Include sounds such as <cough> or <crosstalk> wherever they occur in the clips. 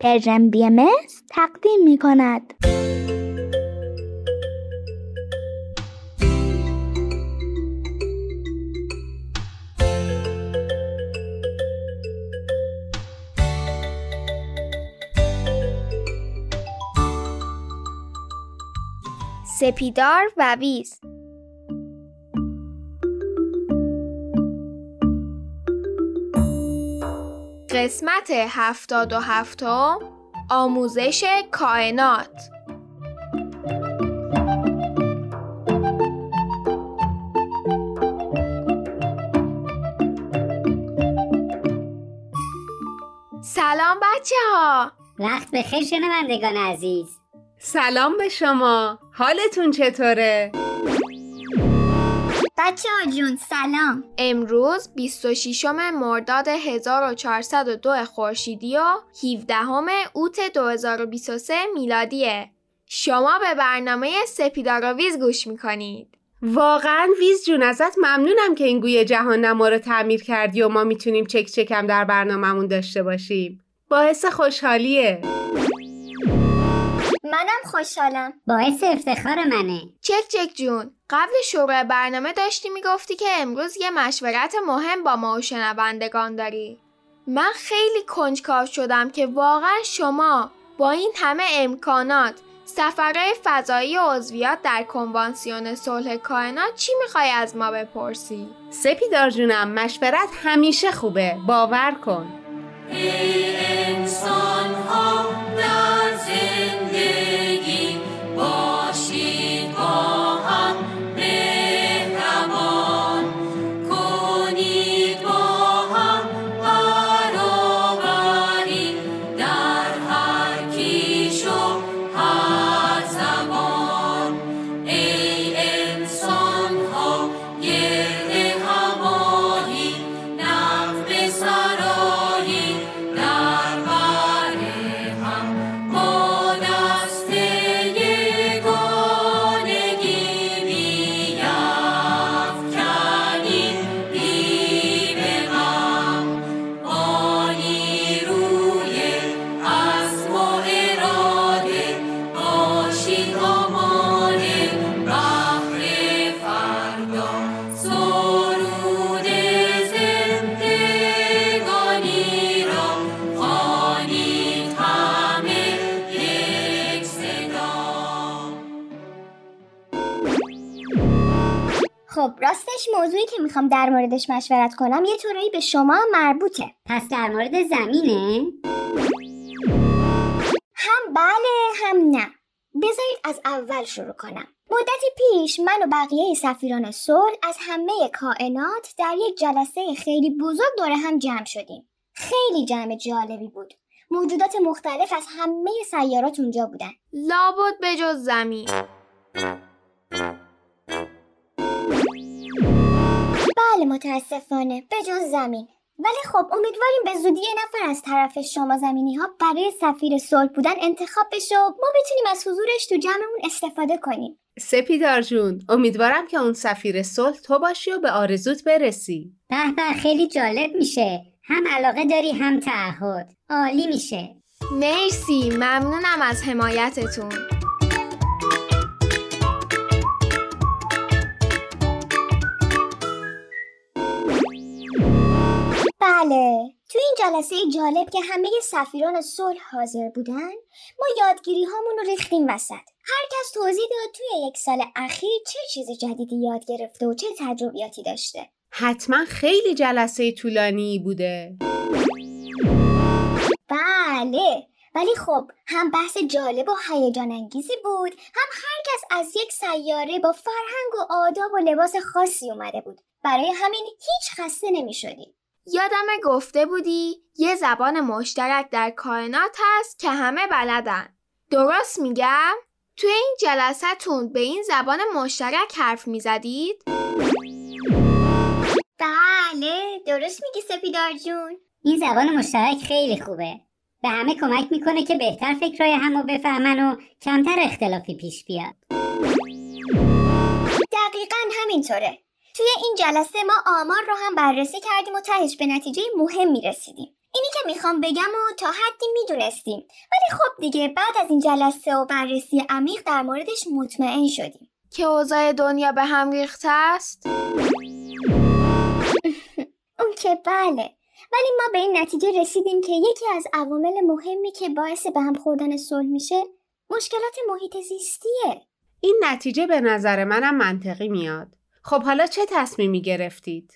پرژن بی ام تقدیم می کند. سپیدار و ویز قسمت هفتاد و هفتم آموزش کائنات. سلام بچه ها وقت بخیر شنوندگان عزیز. سلام به شما. حالتون چطوره؟ بچه ها جون سلام. امروز 26 مرداد 1402 خورشیدی و 17 اوت 2023 میلادیه. شما به برنامه سپیداراویز گوش می‌کنید. واقعا ویز جون ازت ممنونم که این گوی جهان نما رو تعمیر کردی و ما می‌تونیم چک چکم در برنامهمون داشته باشیم. باعث خوشحالیه. منم خوشحالم. باعث افتخار منه. چک چک جون. قبل شروع برنامه داشتی می‌گفتی که امروز یه مشورت مهم با ما و شنوندگان داری. من خیلی کنجکاو شدم که واقعا شما با این همه امکانات سفرهای فضایی و عضویت در کنوانسیون صلح کائنات چی می‌خوای از ما بپرسی؟ سپیدار جونم مشورت همیشه خوبه. باور کن. ای انسان. خب راستش موضوعی که می‌خوام در موردش مشورت کنم یه طورایی به شما مربوطه. پس در مورد زمینه؟ هم بله هم نه. بذارید از اول شروع کنم. مدتی پیش من و بقیه سفیران صلح از همه کائنات در یک جلسه خیلی بزرگ دور هم جمع شدیم. خیلی جمع جالبی بود. موجودات مختلف از همه سیارات اونجا بودن. لابد به جز زمین. بله متاسفانه. به جز زمین. ولی خب امیدواریم به زودی یه نفر از طرف شما زمینی ها برای سفیر صلح بودن انتخاب بشه و ما بتونیم از حضورش تو جمعمون استفاده کنیم. سپیدار جون امیدوارم که اون سفیر صلح تو باشی و به آرزوت برسی. به به خیلی جالب میشه. هم علاقه داری هم تعهد. عالی میشه. مرسی ممنونم از حمایتتون. بله. تو این جلسه جالب که همه سفیران صلح حاضر بودن ما یادگیری هامون رو ریختیم وسط. هر کس توضیح داد توی یک سال اخیر چه چیز جدیدی یاد گرفته و چه تجربیاتی داشته. حتما خیلی جلسه طولانی بوده. بله. ولی خب هم بحث جالب و هیجان انگیزی بود هم هر کس از یک سیاره با فرهنگ و آداب و لباس خاصی اومده بود. برای همین هیچ خسته نمی شدیم یادم گفته بودی یه زبان مشترک در کائنات هست که همه بلدن. درست میگم؟ توی این جلسهتون به این زبان مشترک حرف می‌زدید؟ بله درست میگی سپیدار جون. این زبان مشترک خیلی خوبه. به همه کمک می‌کنه که بهتر فکرای همو بفهمن و کمتر اختلافی پیش بیاد. دقیقا همینطوره. توی این جلسه ما آمار رو هم بررسی کردیم و تهش به نتیجه مهمی رسیدیم اینی که می‌خوام بگم و تا حدی می‌دونستیم. ولی خب دیگه بعد از این جلسه و بررسی عمیق در موردش مطمئن شدیم. که اوضاع دنیا به هم ریخته است؟ <laughs> اون که بله. ولی ما به این نتیجه رسیدیم که یکی از عوامل مهمی که باعث به هم خوردن صلح میشه مشکلات محیط زیستیه. این نتیجه به نظر منم منطقی میاد. خب حالا چه تصمیمی گرفتید؟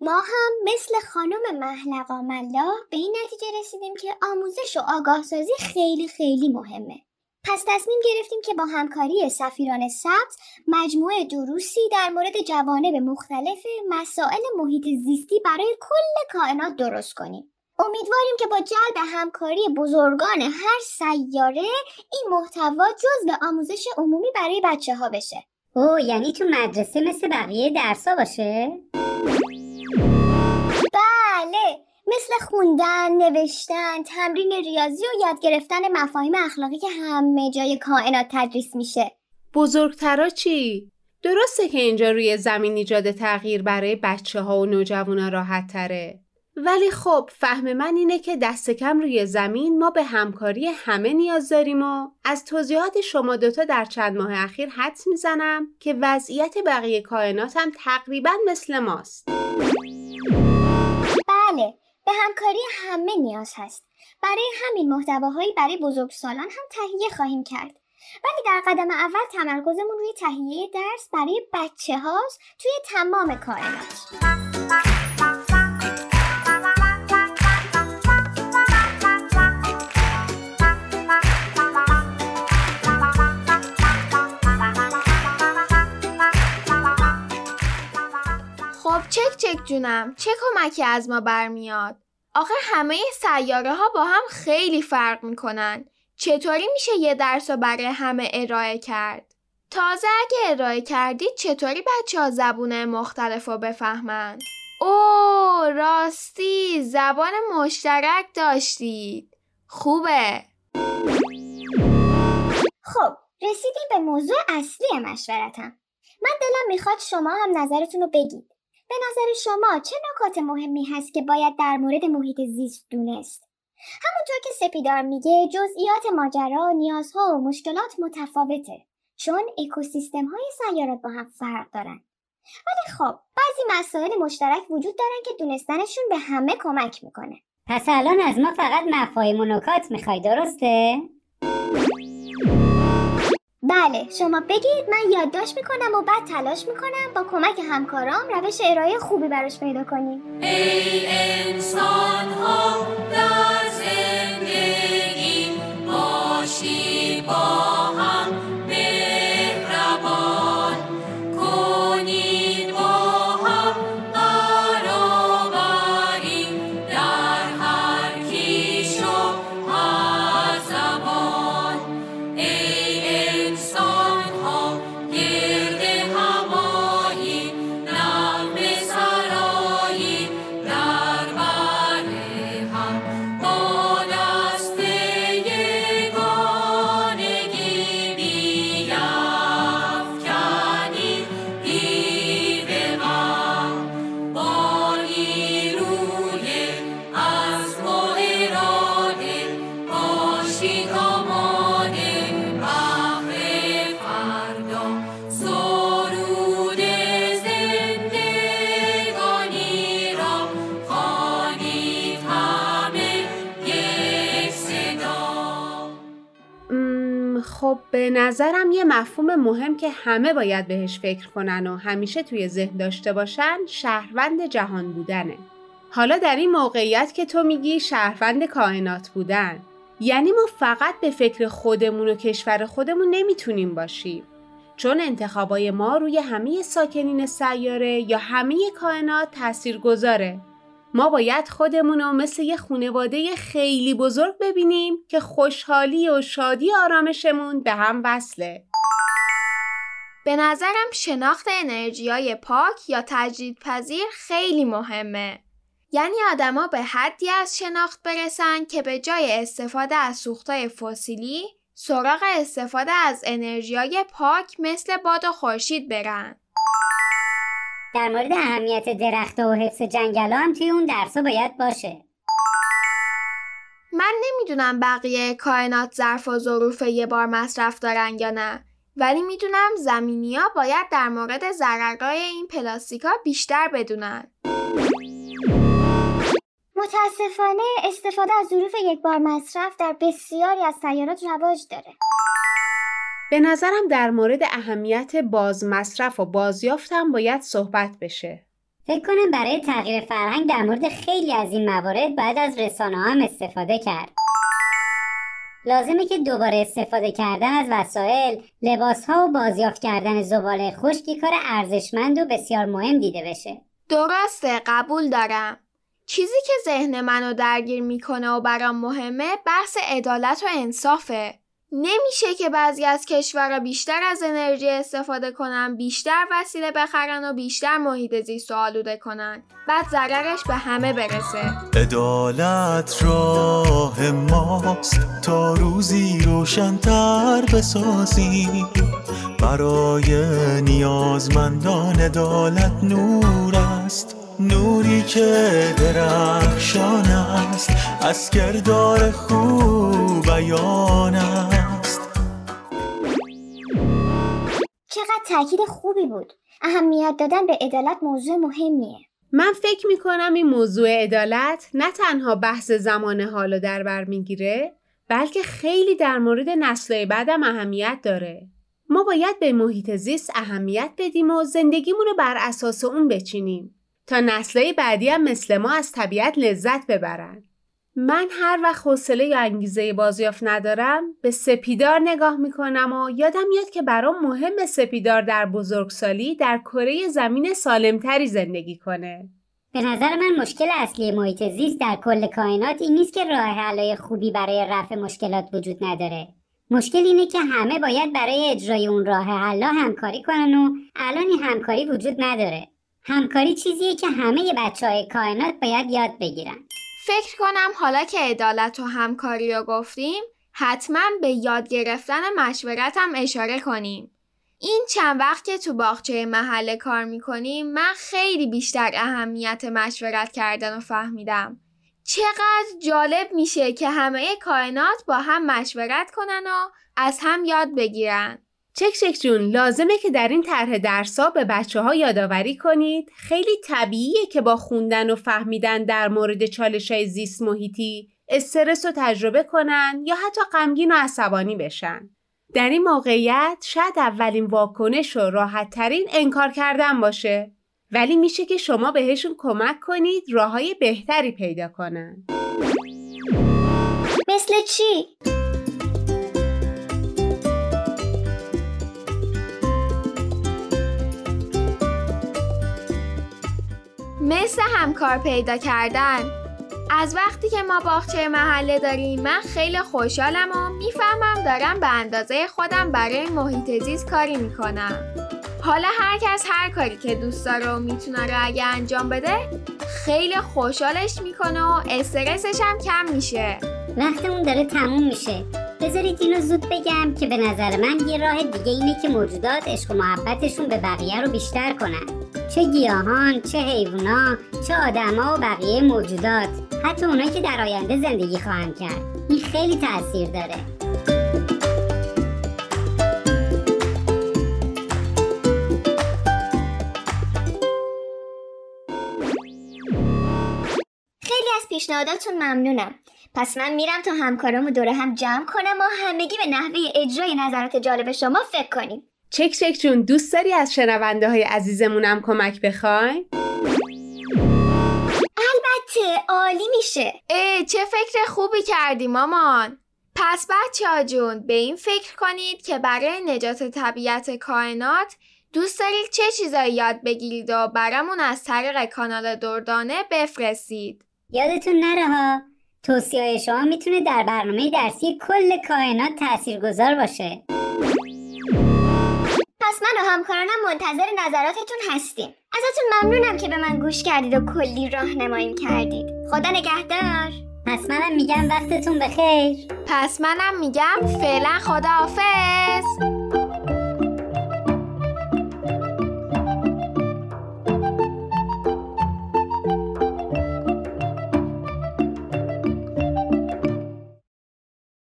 ما هم مثل خانم محلقا ملا به این نتیجه رسیدیم که آموزش و آگاهسازی خیلی خیلی مهمه. پس تصمیم گرفتیم که با همکاری سفیران سبز مجموعه دروسی در مورد جوانب مختلف مسائل محیط زیستی برای کل کائنات درست کنیم. امیدواریم که با جلب همکاری بزرگان هر سیاره این محتوا جزء آموزش عمومی برای بچه ها بشه. او یعنی تو مدرسه مثل بقیه درسا باشه؟ بله مثل خوندن، نوشتن، تمرین ریاضی و یاد گرفتن مفاهیم اخلاقی که همه جای کائنات تدریس میشه. بزرگترا چی؟ درسته که اینجا روی زمین ایجاد تغییر برای بچه ها و نوجوانا راحت تره. ولی خب فهم من اینه که دست کم روی زمین ما به همکاری همه نیاز داریم و از توضیحات شما دوتا در چند ماه اخیر حدس می‌زنم که وضعیت بقیه کائنات هم تقریبا مثل ماست. بله به همکاری همه نیاز هست. برای همین محتواهایی برای بزرگسالان هم تهیه خواهیم کرد. ولی در قدم اول تمرکزمون روی تهیه درس برای بچه هاست توی تمام کائنات. چک جونم چه کمکی از ما برمیاد؟ آخه همه سیاره ها با هم خیلی فرق می‌کنن چطوری میشه یه درس رو برای همه ارائه کرد؟ تازه اگه ارائه کردید چطوری بچه ها زبونه مختلف رو بفهمن؟ اوه راستی زبان مشترک داشتید خوبه خب رسیدیم به موضوع اصلی مشورتم. من دلم می‌خواد شما هم نظرتون رو بگید. به نظر شما چه نکات مهمی هست که باید در مورد محیط زیست دونست؟ همونطور که سپیدار میگه جزئیات ماجرا، نیازها و مشکلات متفاوته چون اکوسیستم های سیارات با هم فرق دارن. ولی خب بعضی مسائل مشترک وجود دارن که دونستنشون به همه کمک می‌کنه. پس الان از ما فقط مفاهیم و نکات می‌خوای درسته؟ بله شما بگید من یادداشت می‌کنم و بعد تلاش می‌کنم با کمک همکارام روش ارائه خوبی براش پیدا کنیم. ای انسان. خب به نظرم یه مفهوم مهم که همه باید بهش فکر کنن و همیشه توی ذهن داشته باشن شهروند جهان بودنه. حالا در این موقعیت که تو میگی شهروند کائنات بودن یعنی ما فقط به فکر خودمون و کشور خودمون نمی‌تونیم باشیم چون انتخابای ما روی همه ساکنین سیاره یا همه کائنات تأثیر گذاره. ما باید خودمون رو مثل یه خونواده خیلی بزرگ ببینیم که خوشحالی و شادی آرامشمون به هم وصله. به نظرم شناخت انرژیای پاک یا تجدید پذیر خیلی مهمه. یعنی آدما به حدی از شناخت برسن که به جای استفاده از سوختای فسیلی سراغ استفاده از انرژیای پاک مثل باد و خورشید برن. در مورد اهمیت درخت و حفظ جنگل هم توی اون درسا باید باشه من نمی‌دونم بقیه کائنات ظرف و ظروف یه بار مصرف دارن یا نه ولی می‌دونم زمینی ها باید در مورد ضررهای این پلاستیکا بیشتر بدونن متاسفانه استفاده از ظروف یک بار مصرف در بسیاری از سیارات رواج داره. به نظرم در مورد اهمیت باز مصرف و بازیافت هم باید صحبت بشه. فکر کنم برای تغییر فرهنگ در مورد خیلی از این موارد باید از رسانه هم استفاده کرد لازمه که دوباره استفاده کردن از وسایل، لباس ها و بازیافت کردن زباله خشکی کار ارزشمند و بسیار مهم دیده بشه. درسته قبول دارم چیزی که ذهن منو درگیر می‌کنه و برام مهمه بحث عدالت و انصافه نمیشه که بعضی از کشورها بیشتر از انرژی استفاده کنن بیشتر وسیله بخرن و بیشتر محیط زیست و آلوده کنن. بعد ضررش به همه برسه. عدالت راه ماست. تا روزی روشنتر بسازیم برای نیازمندان عدالت نور است. نوری که درخشان است. از کردار خوب بیان است. تاکید خوبی بود. اهمیت دادن به عدالت موضوع مهمیه. من فکر می‌کنم این موضوع عدالت نه تنها بحث زمان حالو در بر می‌گیره بلکه خیلی در مورد نسلهای بعدم اهمیت داره. ما باید به محیط زیست اهمیت بدیم و زندگیمون رو بر اساس اون بچینیم تا نسلهای بعدی هم مثل ما از طبیعت لذت ببرن. من هر وقت حوصله یا انگیزه بازیافت ندارم به سپیدار نگاه می‌کنم و یادم میاد که برام مهم سپیدار در بزرگسالی در کره زمین سالمتری زندگی کنه. به نظر من مشکل اصلی محیط زیست در کل کائنات این نیست که راه حلای خوبی برای رفع مشکلات وجود نداره. مشکل اینه که همه باید برای اجرای اون راه حلا همکاری کنن و الان این همکاری وجود نداره. همکاری چیزیه که همه بچه های کائنات باید یاد بگیرن. فکر کنم حالا که عدالت و همکاری رو گفتیم حتما به یاد گرفتن مشورت هم اشاره کنیم. این چند وقت که تو باغچه محله کار می‌کنیم من خیلی بیشتر اهمیت مشورت کردن و فهمیدم. چقدر جالب میشه که همه کائنات با هم مشورت کنن و از هم یاد بگیرن. چک جون لازمه که در این طرح درسا به بچه ها یادآوری کنید خیلی طبیعیه که با خوندن و فهمیدن در مورد چالش های زیست محیطی استرس رو تجربه کنن یا حتی غمگین و عصبانی بشن. در این موقعیت شاید اولین واکنش و راحت ترین انکار کردن باشه ولی میشه که شما بهشون کمک کنید راه های بهتری پیدا کنن. مثل چی؟ مثل همکار پیدا کردن. از وقتی که ما باغچه محله داریم من خیلی خوشحالم و می‌فهمم دارم به اندازه خودم برای محیط زیست کاری می‌کنم. حالا هر کس هر کاری که دوست داره و می‌تونه رو اگه انجام بده خیلی خوشحالش می‌کنه و استرسش هم کم میشه. وقتمون داره تموم میشه. بذارید اینو زود بگم که به نظر من یه راه دیگه اینه که موجودات عشق و محبتشون به بقیه رو بیشتر کنن. چه گیاهان، چه حیوونا، چه آدما و بقیه موجودات. حتی اونایی که در آینده زندگی خواهند کرد. این خیلی تاثیر داره. پیشنهاداتون ممنونم. پس من میرم تا همکارامو دوره هم جمع کنم و همگی به نحوه اجرای نظرات جالب شما فکر کنیم. چک چک جون دوست داری از شنونده های عزیزمونم کمک بخوایم؟ البته عالی میشه. ای چه فکر خوبی کردی مامان پس بچه ها جون به این فکر کنید که برای نجات طبیعت کائنات دوست دارید چه چیزایی یاد بگیرید و برامون از طریق کانال دردانه بفرستید یادتون نره ها توصیه شما می‌تونه در برنامه درسی کل کائنات تاثیرگذار باشه پس من و همکارانم منتظر نظراتتون هستیم. ازتون ممنونم که به من گوش کردید و کلی راهنماییم کردید. خدا نگهدار. پس منم میگم وقتتون بخیر پس منم میگم فعلا خداحافظ